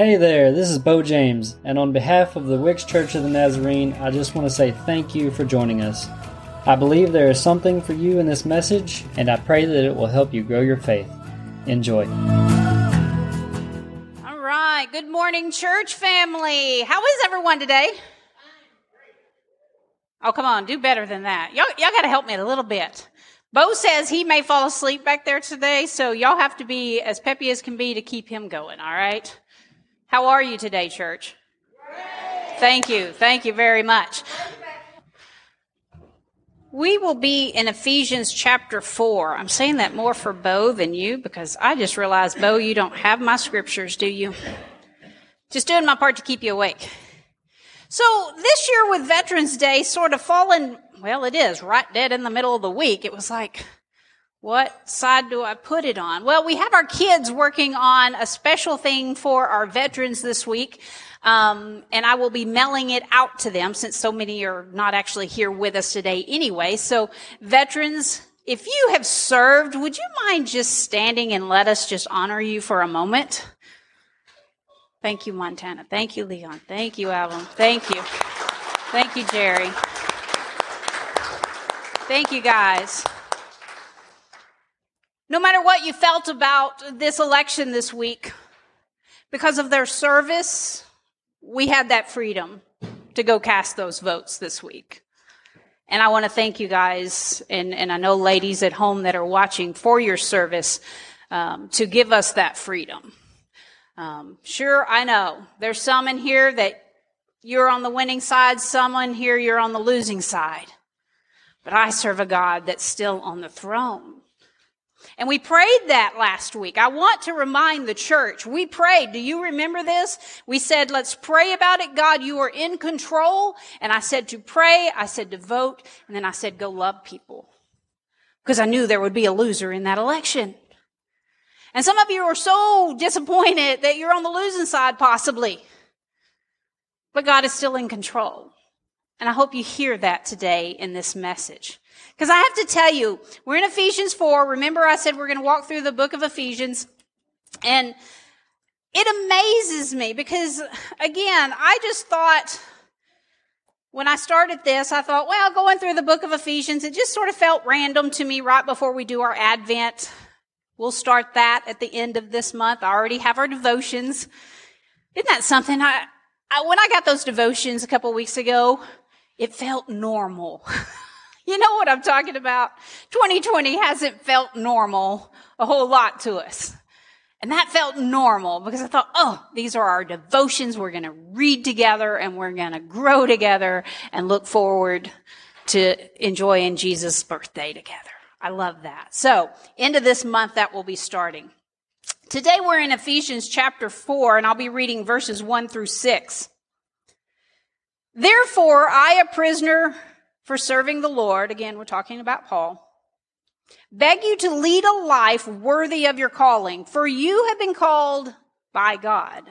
Hey there, this is Bo James, and on behalf of the Wicks Church of the Nazarene, I just want to say thank you for joining us. I believe there is something for you in this message, and I pray that it will help you grow your faith. Enjoy. All right. Good morning, church family. How is everyone today? Oh, come on. Do better than that. Y'all, y'all got to help me a little bit. Bo says he may fall asleep back there today, so y'all have to be as peppy as can be to keep him going, all right? How are you today, church? Thank you. Thank you very much. We will be in Ephesians chapter 4. I'm saying that more for Bo than you because I just realized, Bo, you don't have my scriptures, do you? Just doing my part to keep you awake. So this year with Veterans Day sort of fallen, well, it is right dead in the middle of the week. It was like, what side do I put it on? Well, we have our kids working on a special thing for our veterans this week. Um, and I will be mailing it out to them since so many are not actually here with us today anyway. So veterans, if you have served, would you mind just standing and let us just honor you for a moment? Thank you, Montana. Thank you, Leon. Thank you, Alvin. Thank you. Thank you, Jerry. Thank you, guys. No matter what you felt about this election this week, because of their service, we had that freedom to go cast those votes this week. And I want to thank you guys, and, and I know ladies at home that are watching for your service um, to give us that freedom. Um, sure, I know there's some in here that you're on the winning side, some in here you're on the losing side. But I serve a God that's still on the throne. And we prayed that last week. I want to remind the church, we prayed. Do you remember this? We said, let's pray about it. God, you are in control. And I said to pray, I said to vote, and then I said go love people. Because I knew there would be a loser in that election. And some of you are so disappointed that you're on the losing side, possibly. But God is still in control. And I hope you hear that today in this message. Because I have to tell you, we're in Ephesians 4. Remember I said we're going to walk through the book of Ephesians. And it amazes me because, again, I just thought, when I started this, I thought, well, going through the book of Ephesians, it just sort of felt random to me right before we do our Advent. We'll start that at the end of this month. I already have our devotions. Isn't that something? I, I when I got those devotions a couple weeks ago, it felt normal. you know what I'm talking about? 2020 hasn't felt normal a whole lot to us. And that felt normal because I thought, oh, these are our devotions. We're going to read together and we're going to grow together and look forward to enjoying Jesus' birthday together. I love that. So, end of this month, that will be starting. Today we're in Ephesians chapter 4, and I'll be reading verses 1 through 6. Therefore, I, a prisoner for serving the Lord, again, we're talking about Paul, beg you to lead a life worthy of your calling, for you have been called by God.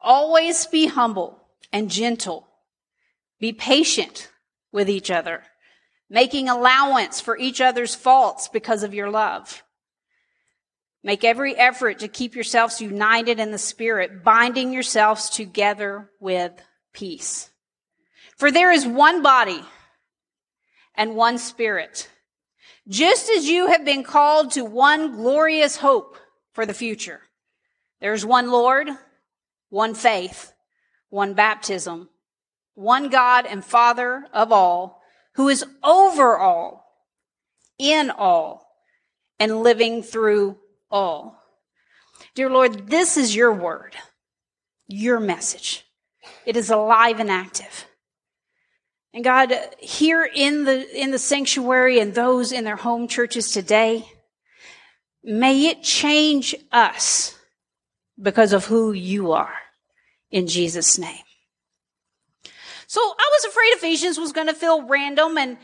Always be humble and gentle. Be patient with each other, making allowance for each other's faults because of your love. Make every effort to keep yourselves united in the Spirit, binding yourselves together with peace. For there is one body and one spirit, just as you have been called to one glorious hope for the future. There's one Lord, one faith, one baptism, one God and Father of all, who is over all, in all, and living through all. Dear Lord, this is your word, your message. It is alive and active. And God, here in the, in the sanctuary and those in their home churches today, may it change us because of who you are in Jesus' name. So I was afraid Ephesians was going to feel random and,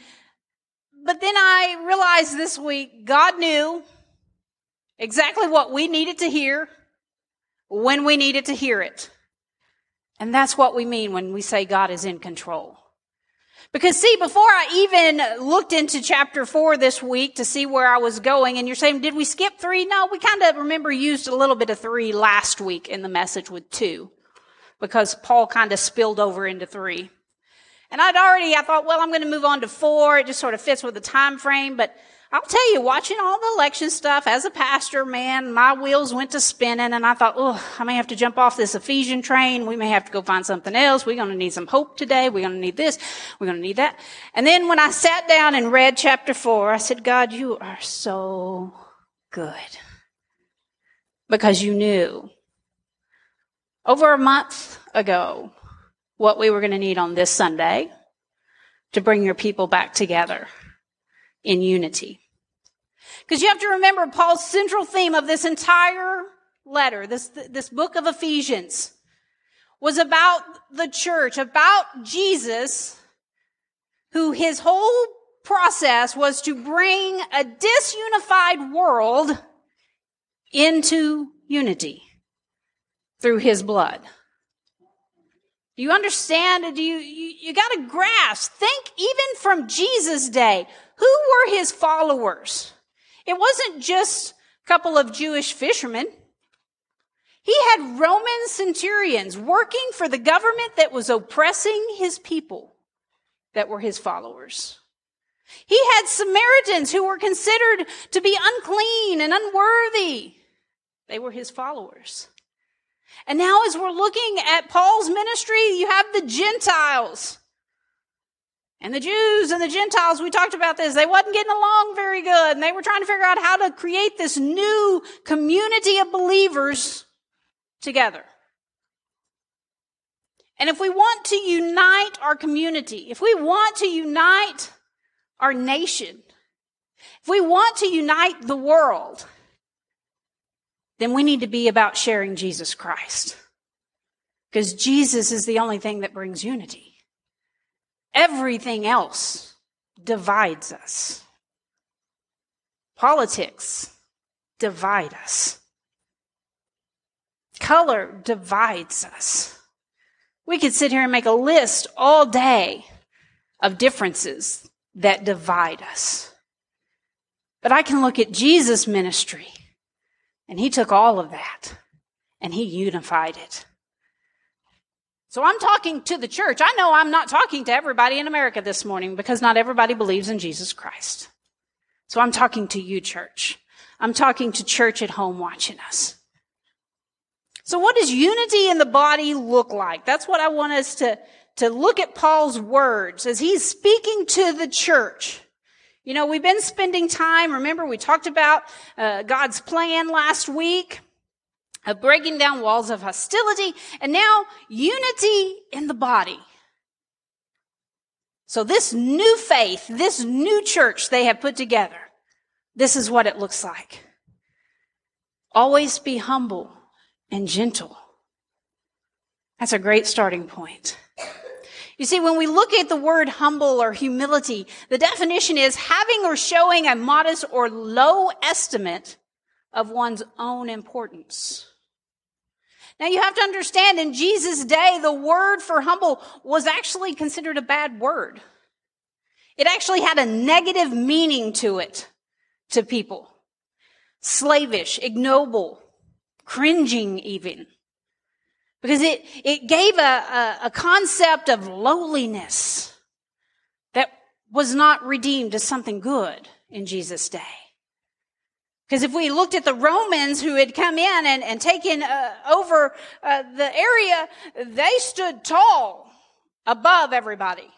but then I realized this week God knew exactly what we needed to hear when we needed to hear it. And that's what we mean when we say God is in control. Because see, before I even looked into chapter four this week to see where I was going, and you're saying, did we skip three? No, we kind of remember used a little bit of three last week in the message with two. Because Paul kind of spilled over into three. And I'd already, I thought, well, I'm going to move on to four. It just sort of fits with the time frame, but I'll tell you, watching all the election stuff as a pastor, man, my wheels went to spinning and I thought, oh, I may have to jump off this Ephesian train. We may have to go find something else. We're going to need some hope today. We're going to need this. We're going to need that. And then when I sat down and read chapter four, I said, God, you are so good. Because you knew over a month ago what we were going to need on this Sunday to bring your people back together in unity. Because you have to remember Paul's central theme of this entire letter, this, this book of Ephesians, was about the church, about Jesus, who his whole process was to bring a disunified world into unity through his blood. Do you understand? Do you, you, you got to grasp, think even from Jesus' day, who were his followers? It wasn't just a couple of Jewish fishermen. He had Roman centurions working for the government that was oppressing his people that were his followers. He had Samaritans who were considered to be unclean and unworthy. They were his followers. And now as we're looking at Paul's ministry, you have the Gentiles. And the Jews and the Gentiles, we talked about this, they wasn't getting along very good. And they were trying to figure out how to create this new community of believers together. And if we want to unite our community, if we want to unite our nation, if we want to unite the world, then we need to be about sharing Jesus Christ. Because Jesus is the only thing that brings unity. Everything else divides us. Politics divide us. Color divides us. We could sit here and make a list all day of differences that divide us. But I can look at Jesus' ministry and he took all of that and he unified it. So I'm talking to the church. I know I'm not talking to everybody in America this morning because not everybody believes in Jesus Christ. So I'm talking to you, church. I'm talking to church at home watching us. So what does unity in the body look like? That's what I want us to, to look at Paul's words as he's speaking to the church. You know, we've been spending time, remember we talked about uh, God's plan last week of breaking down walls of hostility and now unity in the body. So this new faith, this new church they have put together, this is what it looks like. Always be humble and gentle. That's a great starting point. You see, when we look at the word humble or humility, the definition is having or showing a modest or low estimate of one's own importance. Now you have to understand in Jesus' day, the word for humble was actually considered a bad word. It actually had a negative meaning to it, to people. Slavish, ignoble, cringing even because it, it gave a, a, a concept of lowliness that was not redeemed as something good in Jesus' day. Because if we looked at the Romans who had come in and, and taken uh, over uh, the area, they stood tall above everybody.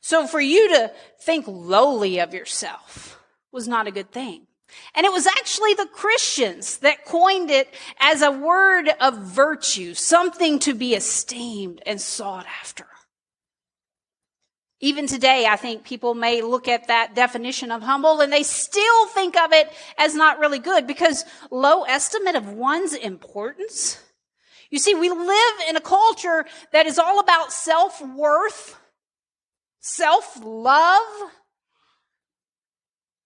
So for you to think lowly of yourself was not a good thing. And it was actually the Christians that coined it as a word of virtue, something to be esteemed and sought after. Even today, I think people may look at that definition of humble and they still think of it as not really good because low estimate of one's importance. You see, we live in a culture that is all about self-worth, self-love,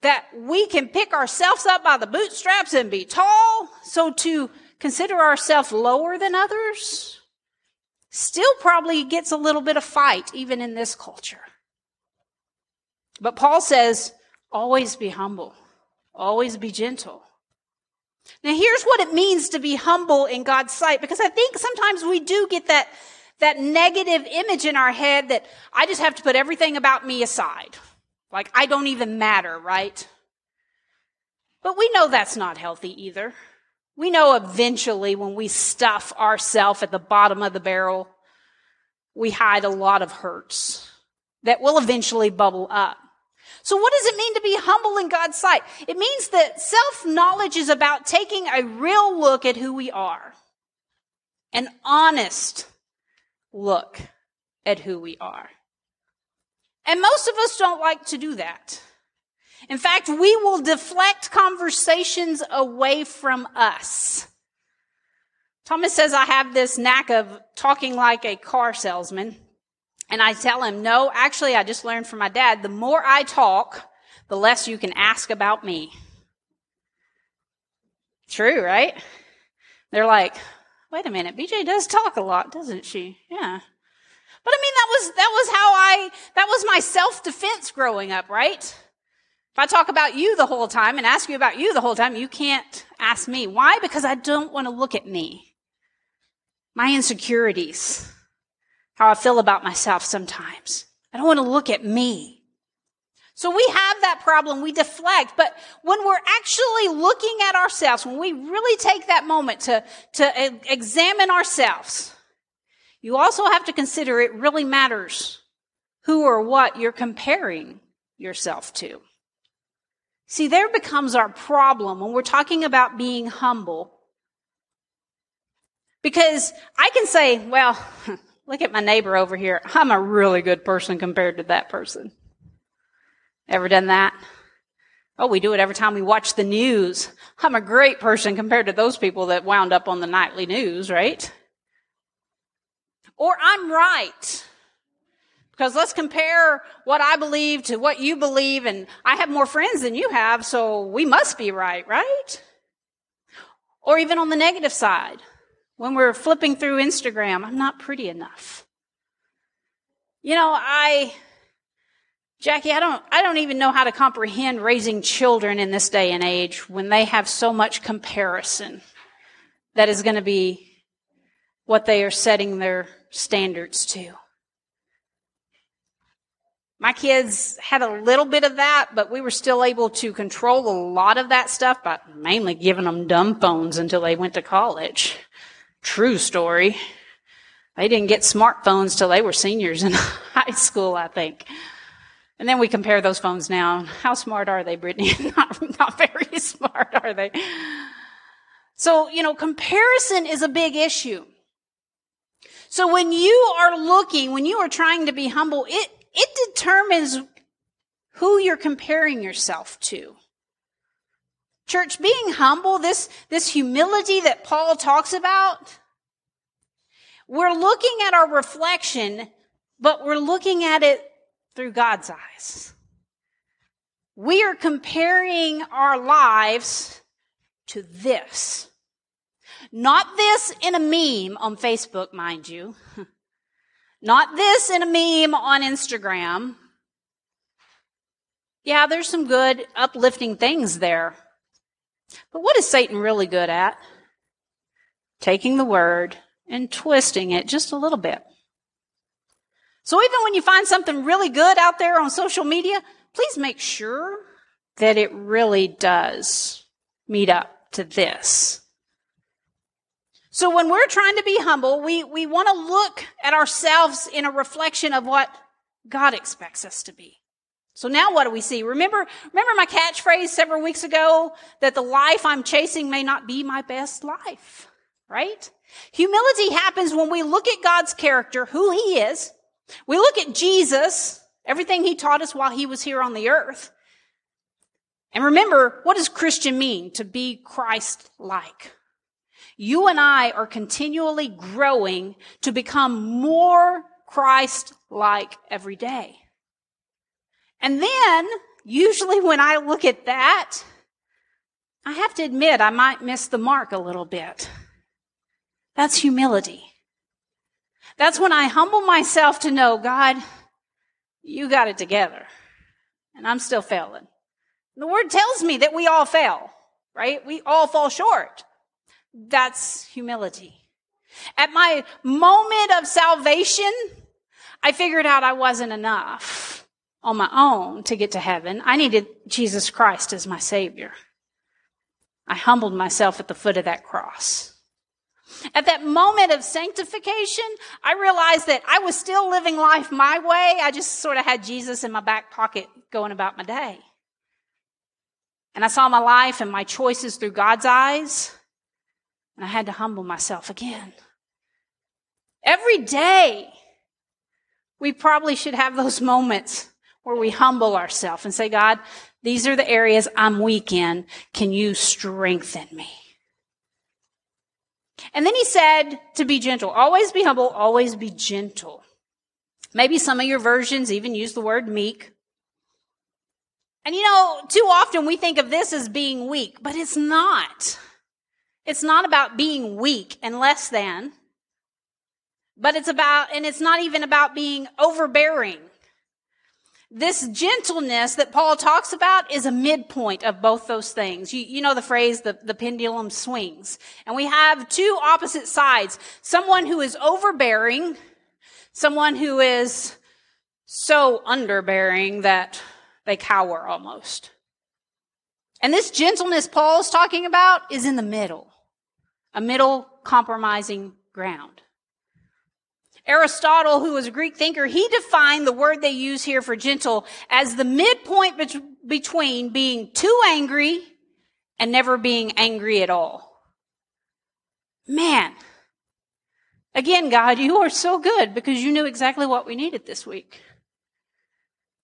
that we can pick ourselves up by the bootstraps and be tall. So to consider ourselves lower than others still probably gets a little bit of fight even in this culture. But Paul says, always be humble. Always be gentle. Now here's what it means to be humble in God's sight, because I think sometimes we do get that, that negative image in our head that I just have to put everything about me aside. Like I don't even matter, right? But we know that's not healthy either. We know eventually when we stuff ourselves at the bottom of the barrel, we hide a lot of hurts that will eventually bubble up. So what does it mean to be humble in God's sight? It means that self-knowledge is about taking a real look at who we are. An honest look at who we are. And most of us don't like to do that. In fact, we will deflect conversations away from us. Thomas says I have this knack of talking like a car salesman. And I tell him, no, actually, I just learned from my dad, the more I talk, the less you can ask about me. True, right? They're like, wait a minute, BJ does talk a lot, doesn't she? Yeah. But I mean, that was, that was how I, that was my self-defense growing up, right? If I talk about you the whole time and ask you about you the whole time, you can't ask me. Why? Because I don't want to look at me. My insecurities. How I feel about myself sometimes. I don't want to look at me. So we have that problem. We deflect. But when we're actually looking at ourselves, when we really take that moment to, to examine ourselves, you also have to consider it really matters who or what you're comparing yourself to. See, there becomes our problem when we're talking about being humble. Because I can say, well, look at my neighbor over here. I'm a really good person compared to that person. Ever done that? Oh, we do it every time we watch the news. I'm a great person compared to those people that wound up on the nightly news, right? Or I'm right. Because let's compare what I believe to what you believe, and I have more friends than you have, so we must be right, right? Or even on the negative side, when we're flipping through Instagram, I'm not pretty enough. You know, I, Jackie, I don't, I don't even know how to comprehend raising children in this day and age when they have so much comparison that is going to be what they are setting their standards to. My kids had a little bit of that, but we were still able to control a lot of that stuff by mainly giving them dumb phones until they went to college. True story. They didn't get smartphones till they were seniors in high school, I think. And then we compare those phones now. How smart are they, Brittany? not, not very smart, are they? So, you know, comparison is a big issue. So when you are looking, when you are trying to be humble, it, it determines who you're comparing yourself to. Church, being humble, this, this humility that Paul talks about, we're looking at our reflection, but we're looking at it through God's eyes. We are comparing our lives to this. Not this in a meme on Facebook, mind you. Not this in a meme on Instagram. Yeah, there's some good uplifting things there. But what is Satan really good at? Taking the word and twisting it just a little bit. So even when you find something really good out there on social media, please make sure that it really does meet up to this. So when we're trying to be humble, we, we want to look at ourselves in a reflection of what God expects us to be. So now what do we see? Remember, remember my catchphrase several weeks ago that the life I'm chasing may not be my best life, right? Humility happens when we look at God's character, who he is. We look at Jesus, everything he taught us while he was here on the earth. And remember, what does Christian mean? To be Christ-like. You and I are continually growing to become more Christ like every day. And then, usually when I look at that, I have to admit I might miss the mark a little bit. That's humility. That's when I humble myself to know, God, you got it together. And I'm still failing. The word tells me that we all fail, right? We all fall short. That's humility. At my moment of salvation, I figured out I wasn't enough on my own to get to heaven. I needed Jesus Christ as my Savior. I humbled myself at the foot of that cross. At that moment of sanctification, I realized that I was still living life my way. I just sort of had Jesus in my back pocket going about my day. And I saw my life and my choices through God's eyes. And I had to humble myself again. Every day, we probably should have those moments where we humble ourselves and say, God, these are the areas I'm weak in. Can you strengthen me? And then he said to be gentle. Always be humble, always be gentle. Maybe some of your versions even use the word meek. And you know, too often we think of this as being weak, but it's not. It's not about being weak and less than, but it's about, and it's not even about being overbearing. This gentleness that Paul talks about is a midpoint of both those things. You, you know the phrase, the, the pendulum swings. And we have two opposite sides. Someone who is overbearing, someone who is so underbearing that they cower almost. And this gentleness Paul's talking about is in the middle, a middle compromising ground. Aristotle, who was a Greek thinker, he defined the word they use here for gentle as the midpoint be- between being too angry and never being angry at all. Man, again, God, you are so good because you knew exactly what we needed this week.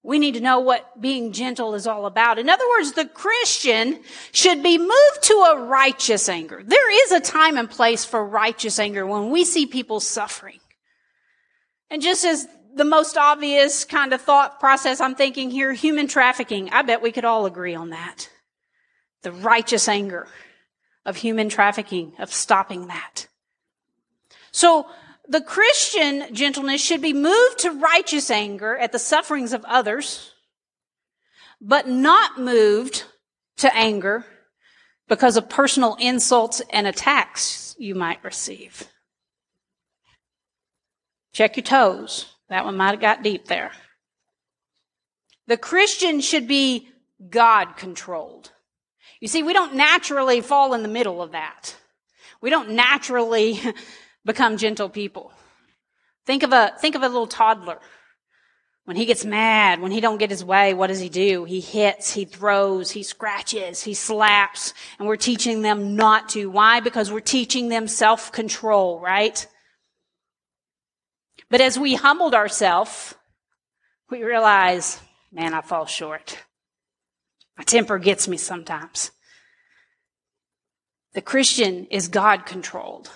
We need to know what being gentle is all about. In other words, the Christian should be moved to a righteous anger. There is a time and place for righteous anger when we see people suffering. And just as the most obvious kind of thought process I'm thinking here, human trafficking, I bet we could all agree on that. The righteous anger of human trafficking, of stopping that. So the Christian gentleness should be moved to righteous anger at the sufferings of others, but not moved to anger because of personal insults and attacks you might receive. Check your toes. That one might have got deep there. The Christian should be God controlled. You see, we don't naturally fall in the middle of that. We don't naturally become gentle people. Think of a, think of a little toddler. When he gets mad, when he don't get his way, what does he do? He hits, he throws, he scratches, he slaps, and we're teaching them not to. Why? Because we're teaching them self-control, right? But as we humbled ourselves, we realize, man, I fall short. My temper gets me sometimes. The Christian is God controlled.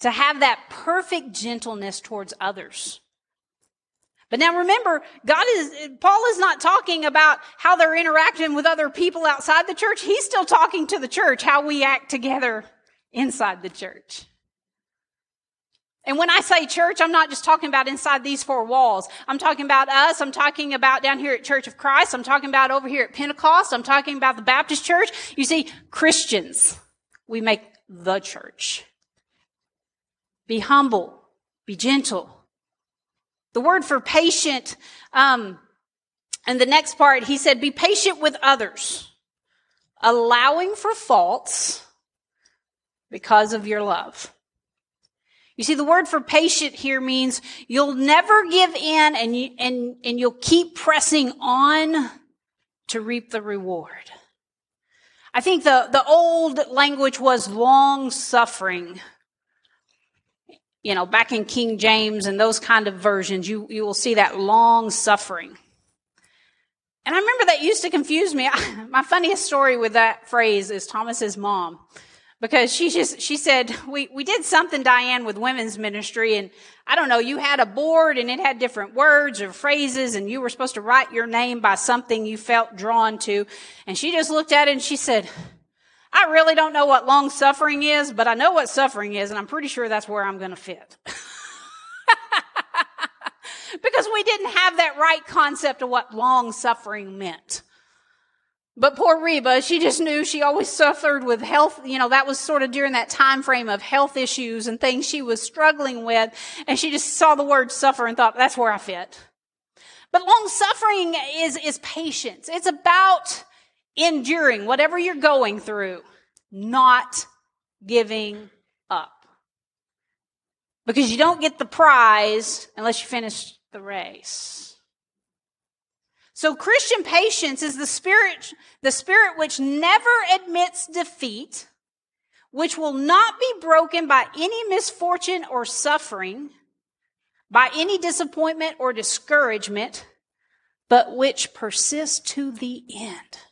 To have that perfect gentleness towards others. But now remember, God is, Paul is not talking about how they're interacting with other people outside the church. He's still talking to the church, how we act together inside the church. And when I say church, I'm not just talking about inside these four walls. I'm talking about us. I'm talking about down here at Church of Christ. I'm talking about over here at Pentecost. I'm talking about the Baptist church. You see, Christians, we make the church. Be humble. Be gentle. The word for patient, um, and the next part, he said, be patient with others, allowing for faults because of your love. You see, the word for patient here means you'll never give in and, you, and, and you'll keep pressing on to reap the reward. I think the, the old language was long suffering. You know, back in King James and those kind of versions, you, you will see that long suffering. And I remember that used to confuse me. My funniest story with that phrase is Thomas's mom because she just she said we we did something Diane with women's ministry and I don't know you had a board and it had different words or phrases and you were supposed to write your name by something you felt drawn to and she just looked at it and she said I really don't know what long suffering is but I know what suffering is and I'm pretty sure that's where I'm going to fit because we didn't have that right concept of what long suffering meant. But poor Reba, she just knew she always suffered with health, you know, that was sort of during that time frame of health issues and things she was struggling with. And she just saw the word suffer and thought, that's where I fit. But long suffering is, is patience. It's about enduring whatever you're going through, not giving up. Because you don't get the prize unless you finish the race. So Christian patience is the spirit, the spirit which never admits defeat, which will not be broken by any misfortune or suffering, by any disappointment or discouragement, but which persists to the end.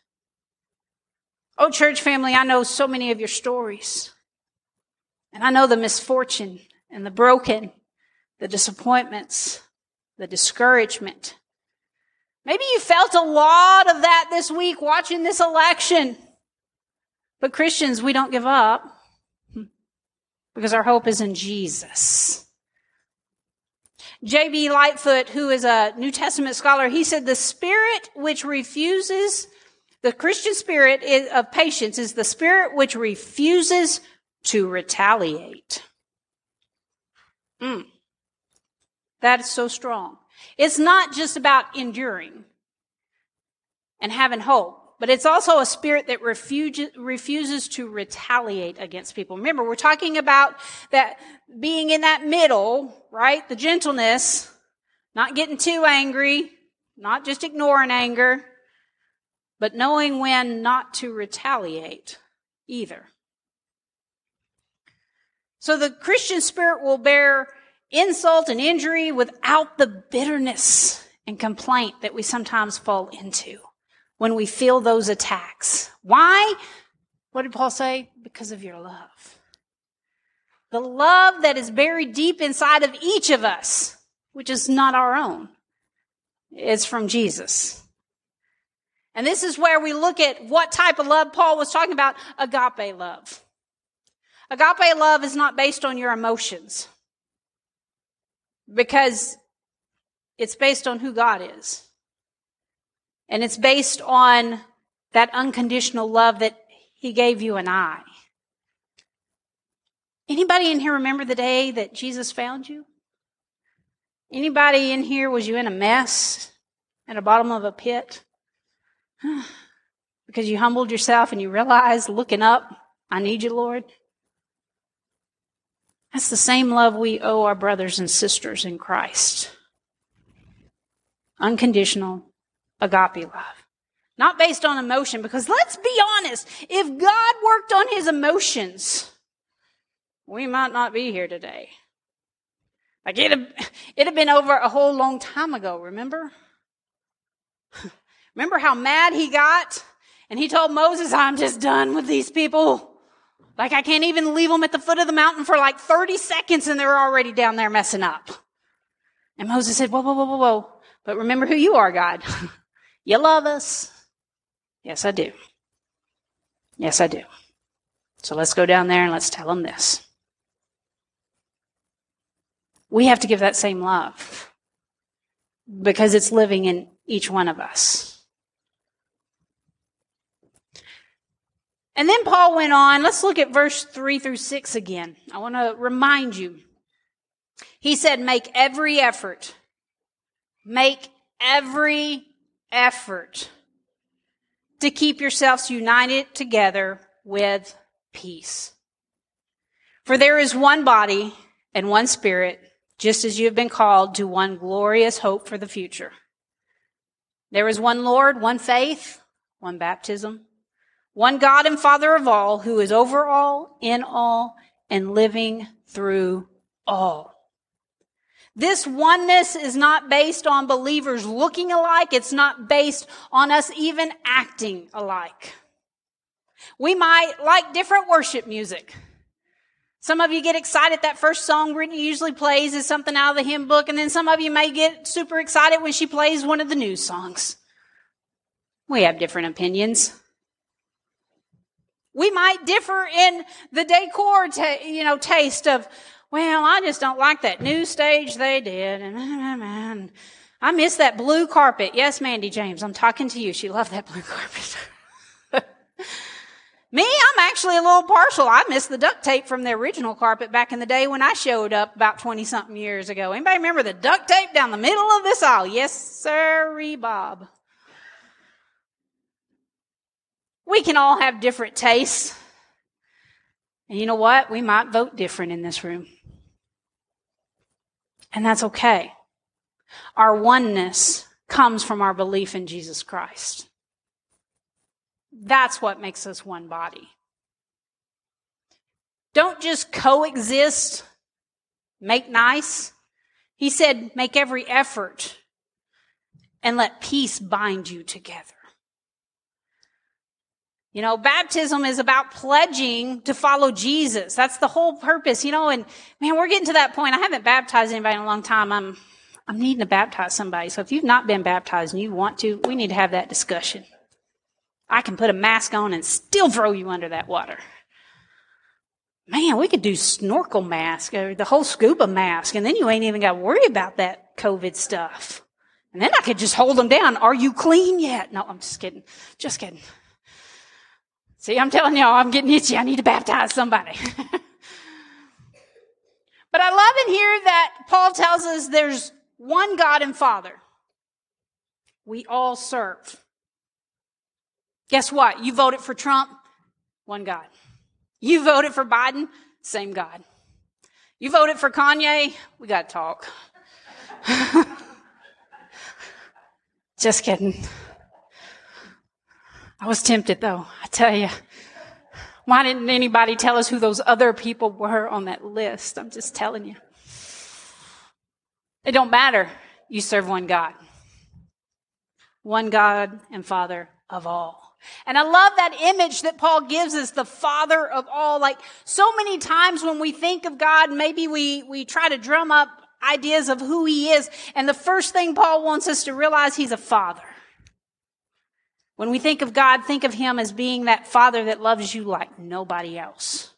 Oh, church family, I know so many of your stories. And I know the misfortune and the broken, the disappointments, the discouragement, Maybe you felt a lot of that this week watching this election. But Christians, we don't give up because our hope is in Jesus. J.B. Lightfoot, who is a New Testament scholar, he said the spirit which refuses, the Christian spirit of patience is the spirit which refuses to retaliate. Mm. That is so strong. It's not just about enduring and having hope, but it's also a spirit that refuses, refuses to retaliate against people. Remember, we're talking about that being in that middle, right? The gentleness, not getting too angry, not just ignoring anger, but knowing when not to retaliate either. So the Christian spirit will bear insult and injury without the bitterness and complaint that we sometimes fall into when we feel those attacks. Why? What did Paul say? Because of your love. The love that is buried deep inside of each of us, which is not our own. is from Jesus. And this is where we look at what type of love Paul was talking about agape love. Agape love is not based on your emotions because it's based on who God is. And it's based on that unconditional love that he gave you and I. Anybody in here remember the day that Jesus found you? Anybody in here was you in a mess at the bottom of a pit? because you humbled yourself and you realized looking up, I need you, Lord. That's the same love we owe our brothers and sisters in Christ. Unconditional agape love. Not based on emotion, because let's be honest, if God worked on his emotions, we might not be here today. Like it'd have, it'd have been over a whole long time ago, remember? Remember how mad he got? And he told Moses, I'm just done with these people. Like I can't even leave them at the foot of the mountain for like 30 seconds and they're already down there messing up. And Moses said, whoa, whoa, whoa, whoa, whoa. But remember who you are, God. you love us. Yes, I do. Yes, I do. So let's go down there and let's tell them this. We have to give that same love because it's living in each one of us. And then Paul went on. Let's look at verse 3 through 6 again. I want to remind you. He said, make every effort. Make every effort to keep yourselves united together with peace. For there is one body and one spirit, just as you have been called to one glorious hope for the future. There is one Lord, one faith, one baptism one God and Father of all, who is over all, in all, and living through all. This oneness is not based on believers looking alike. It's not based on us even acting alike. We might like different worship music. Some of you get excited that first song Brittany usually plays is something out of the hymn book, and then some of you may get super excited when she plays one of the new songs. We have different opinions. We might differ in the decor, you know, taste of well, I just don't like that new stage they did. And I miss that blue carpet. Yes, Mandy James, I'm talking to you. She loved that blue carpet. Me, I'm actually a little partial. I miss the duct tape from the original carpet back in the day when I showed up about 20 something years ago. Anybody remember the duct tape down the middle of this aisle? Yes, sir, Bob. We can all have different tastes. And you know what? We might vote different in this room. And that's okay. Our oneness comes from our belief in Jesus Christ. That's what makes us one body. Don't just coexist, make nice. He said, make every effort and let peace bind you together. You know, baptism is about pledging to follow Jesus. That's the whole purpose, you know, and man, we're getting to that point. I haven't baptized anybody in a long time. I'm, I'm needing to baptize somebody. So if you've not been baptized and you want to, we need to have that discussion. I can put a mask on and still throw you under that water. Man, we could do snorkel mask or the whole scuba mask, and then you ain't even got to worry about that COVID stuff. And then I could just hold them down. Are you clean yet? No, I'm just kidding. Just kidding. See, I'm telling y'all, I'm getting itchy. I need to baptize somebody. but I love in here that Paul tells us there's one God and Father. We all serve. Guess what? You voted for Trump, one God. You voted for Biden, same God. You voted for Kanye, we got to talk. Just kidding. I was tempted though, I tell you. Why didn't anybody tell us who those other people were on that list? I'm just telling you. It don't matter. You serve one God. One God and Father of all. And I love that image that Paul gives us, the father of all. Like so many times when we think of God, maybe we, we try to drum up ideas of who he is. And the first thing Paul wants us to realize, he's a father. When we think of God, think of Him as being that Father that loves you like nobody else.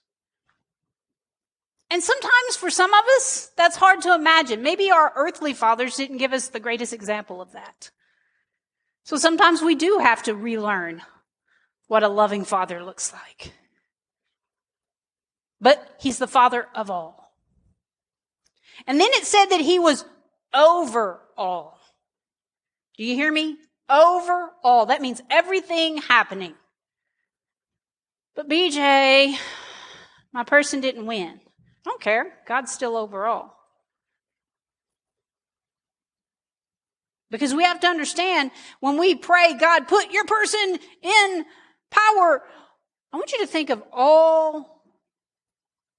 And sometimes for some of us, that's hard to imagine. Maybe our earthly fathers didn't give us the greatest example of that. So sometimes we do have to relearn what a loving father looks like. But He's the Father of all. And then it said that He was over all. Do you hear me? Over all. That means everything happening. But BJ, my person didn't win. I don't care. God's still over all. Because we have to understand when we pray, God, put your person in power. I want you to think of all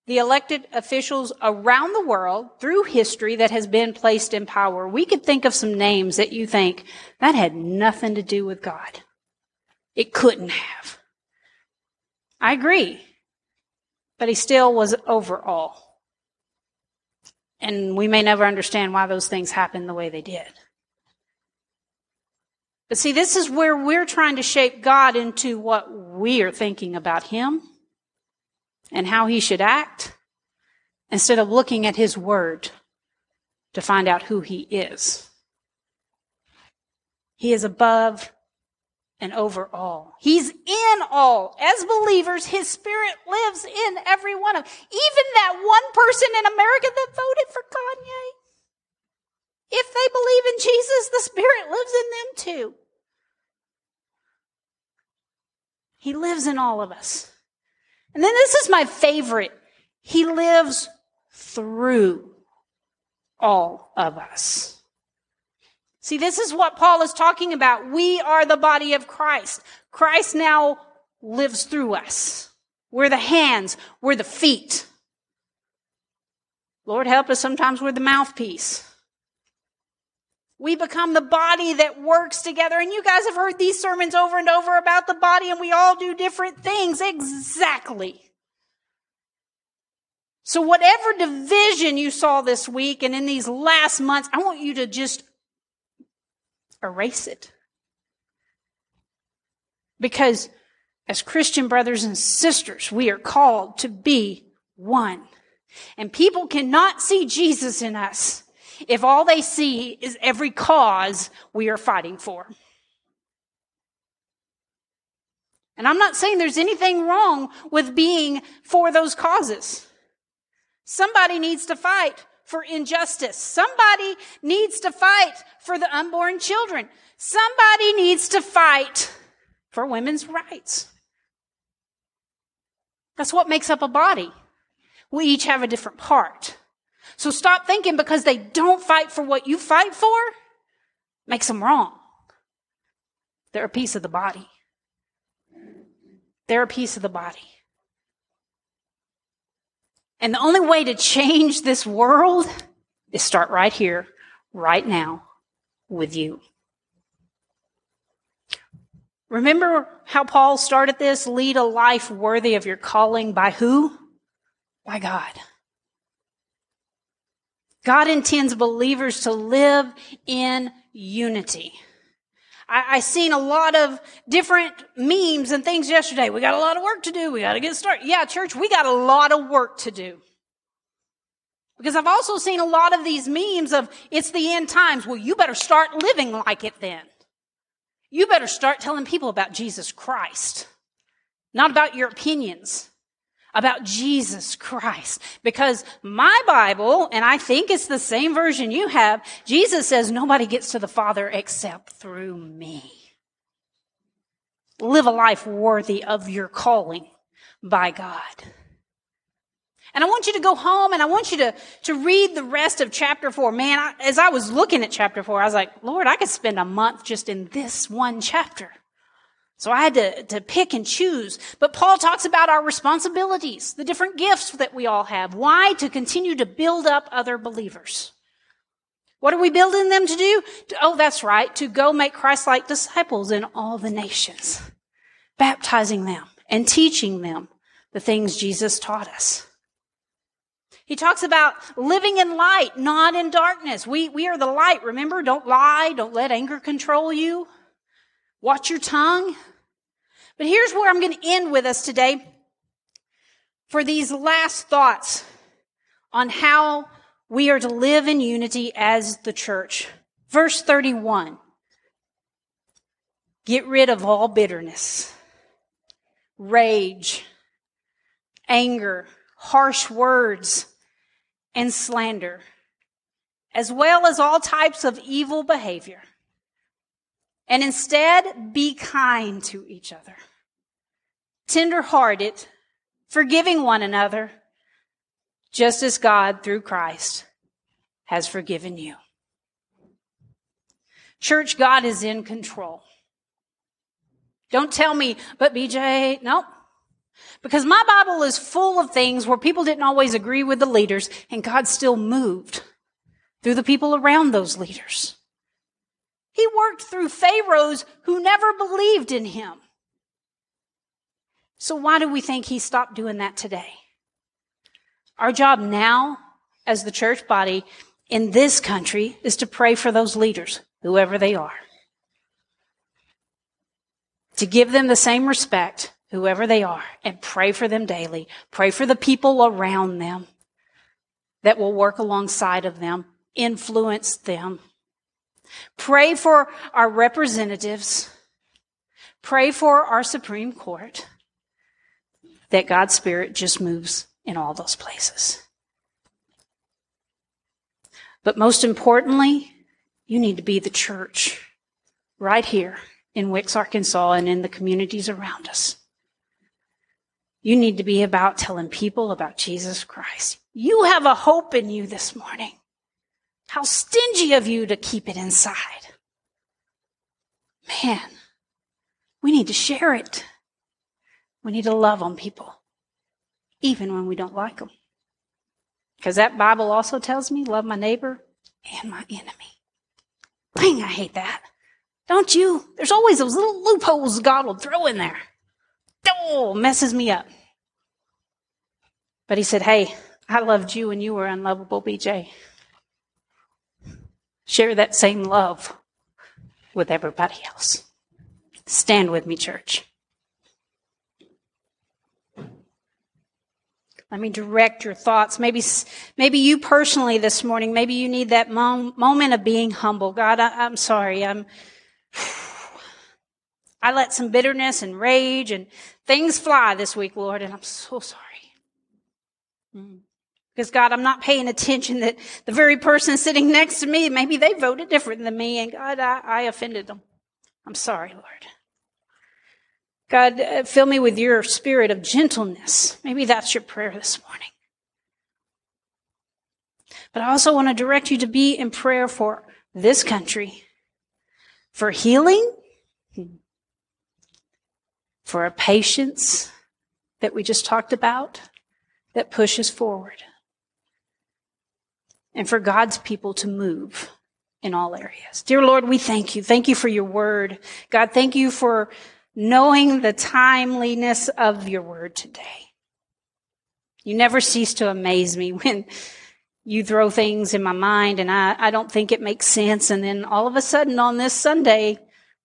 the elected officials around the world through history that has been placed in power. We could think of some names that you think that had nothing to do with God. It couldn't have. I agree. But he still was over all. And we may never understand why those things happened the way they did. But see, this is where we're trying to shape God into what we are thinking about Him and how he should act instead of looking at his word to find out who he is. He is above and over all. He's in all. As believers, his spirit lives in every one of. Even that one person in America that voted for Kanye. If they believe in Jesus, the spirit lives in them too. He lives in all of us. And then this is my favorite. He lives through all of us. See, this is what Paul is talking about. We are the body of Christ. Christ now lives through us. We're the hands. We're the feet. Lord help us, sometimes we're the mouthpiece. We become the body that works together. And you guys have heard these sermons over and over about the body, and we all do different things. Exactly. So, whatever division you saw this week and in these last months, I want you to just erase it. Because as Christian brothers and sisters, we are called to be one. And people cannot see Jesus in us if all they see is every cause we are fighting for. And I'm not saying there's anything wrong with being for those causes. Somebody needs to fight for injustice. Somebody needs to fight for the unborn children. Somebody needs to fight for women's rights. That's what makes up a body. We each have a different part. So stop thinking because they don't fight for what you fight for makes them wrong. They're a piece of the body. They're a piece of the body. And the only way to change this world is start right here, right now, with you. Remember how Paul started this? Lead a life worthy of your calling by who? By God. God intends believers to live in unity. I, I seen a lot of different memes and things yesterday. We got a lot of work to do. We got to get started. Yeah, church, we got a lot of work to do. Because I've also seen a lot of these memes of it's the end times. Well, you better start living like it then. You better start telling people about Jesus Christ, not about your opinions, about Jesus Christ. Because my Bible, and I think it's the same version you have, Jesus says nobody gets to the Father except through me. Live a life worthy of your calling by God. And I want you to go home and I want you to, to read the rest of chapter four. Man, I, as I was looking at chapter four, I was like, Lord, I could spend a month just in this one chapter. So I had to, to pick and choose. But Paul talks about our responsibilities, the different gifts that we all have. Why? To continue to build up other believers. What are we building them to do? Oh, that's right. To go make Christ-like disciples in all the nations, baptizing them and teaching them the things Jesus taught us. He talks about living in light, not in darkness. We, we are the light. Remember, don't lie. Don't let anger control you. Watch your tongue. But here's where I'm going to end with us today for these last thoughts on how we are to live in unity as the church. Verse 31. Get rid of all bitterness, rage, anger, harsh words, and slander, as well as all types of evil behavior. And instead, be kind to each other, tenderhearted, forgiving one another, just as God, through Christ, has forgiven you. Church, God is in control. Don't tell me, but BJ, no, because my Bible is full of things where people didn't always agree with the leaders and God still moved through the people around those leaders. He worked through pharaohs who never believed in him. So why do we think he stopped doing that today? Our job now as the church body in this country is to pray for those leaders, whoever they are. To give them the same respect whoever they are, and pray for them daily. Pray for the people around them that will work alongside of them, influence them. Pray for our representatives. Pray for our Supreme Court that God's Spirit just moves in all those places. But most importantly, you need to be the church right here in Wickes, Arkansas, and in the communities around us. You need to be about telling people about Jesus Christ. You have a hope in you this morning. How stingy of you to keep it inside. Man, we need to share it. We need to love on people, even when we don't like them. Because that Bible also tells me love my neighbor and my enemy. Dang, I hate that. Don't you? There's always those little loopholes God will throw in there oh, messes me up. But he said, Hey, I loved you when you were unlovable, BJ. Share that same love with everybody else. Stand with me, church. Let me direct your thoughts. Maybe, maybe you personally this morning, maybe you need that mom, moment of being humble. God, I, I'm sorry. I'm, I let some bitterness and rage and things fly this week, Lord, and I'm so sorry. Mm. Because God, I'm not paying attention that the very person sitting next to me, maybe they voted different than me, and God, I, I offended them. I'm sorry, Lord. God, uh, fill me with your spirit of gentleness. Maybe that's your prayer this morning. But I also want to direct you to be in prayer for this country, for healing, for a patience that we just talked about that pushes forward, and for God's people to move in all areas. Dear Lord, we thank you. Thank you for your word. God, thank you for knowing the timeliness of your word today. You never cease to amaze me when you throw things in my mind and I, I don't think it makes sense. And then all of a sudden on this Sunday,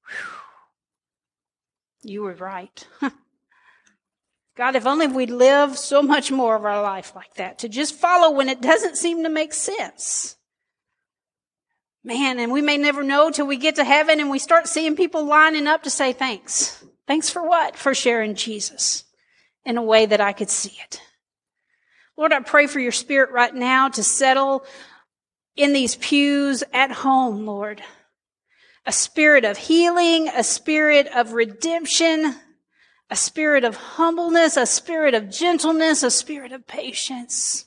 whew, you were right. God, if only we'd live so much more of our life like that, to just follow when it doesn't seem to make sense. Man, and we may never know till we get to heaven and we start seeing people lining up to say thanks. Thanks for what? For sharing Jesus in a way that I could see it. Lord, I pray for your spirit right now to settle in these pews at home, Lord. A spirit of healing, a spirit of redemption, a spirit of humbleness, a spirit of gentleness, a spirit of patience.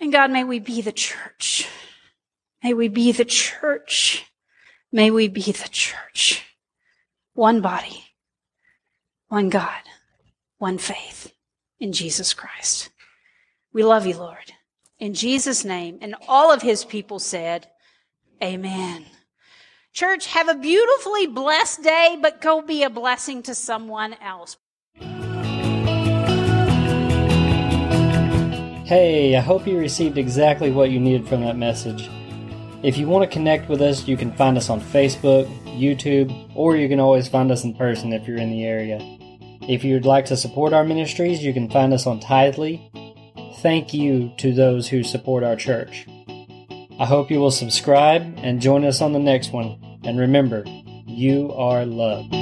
And God, may we be the church. May we be the church. May we be the church. One body, one God, one faith in Jesus Christ. We love you, Lord. In Jesus' name. And all of his people said, Amen. Church, have a beautifully blessed day, but go be a blessing to someone else. Hey, I hope you received exactly what you needed from that message. If you want to connect with us, you can find us on Facebook, YouTube, or you can always find us in person if you're in the area. If you'd like to support our ministries, you can find us on Tithe.ly. Thank you to those who support our church. I hope you will subscribe and join us on the next one. And remember, you are loved.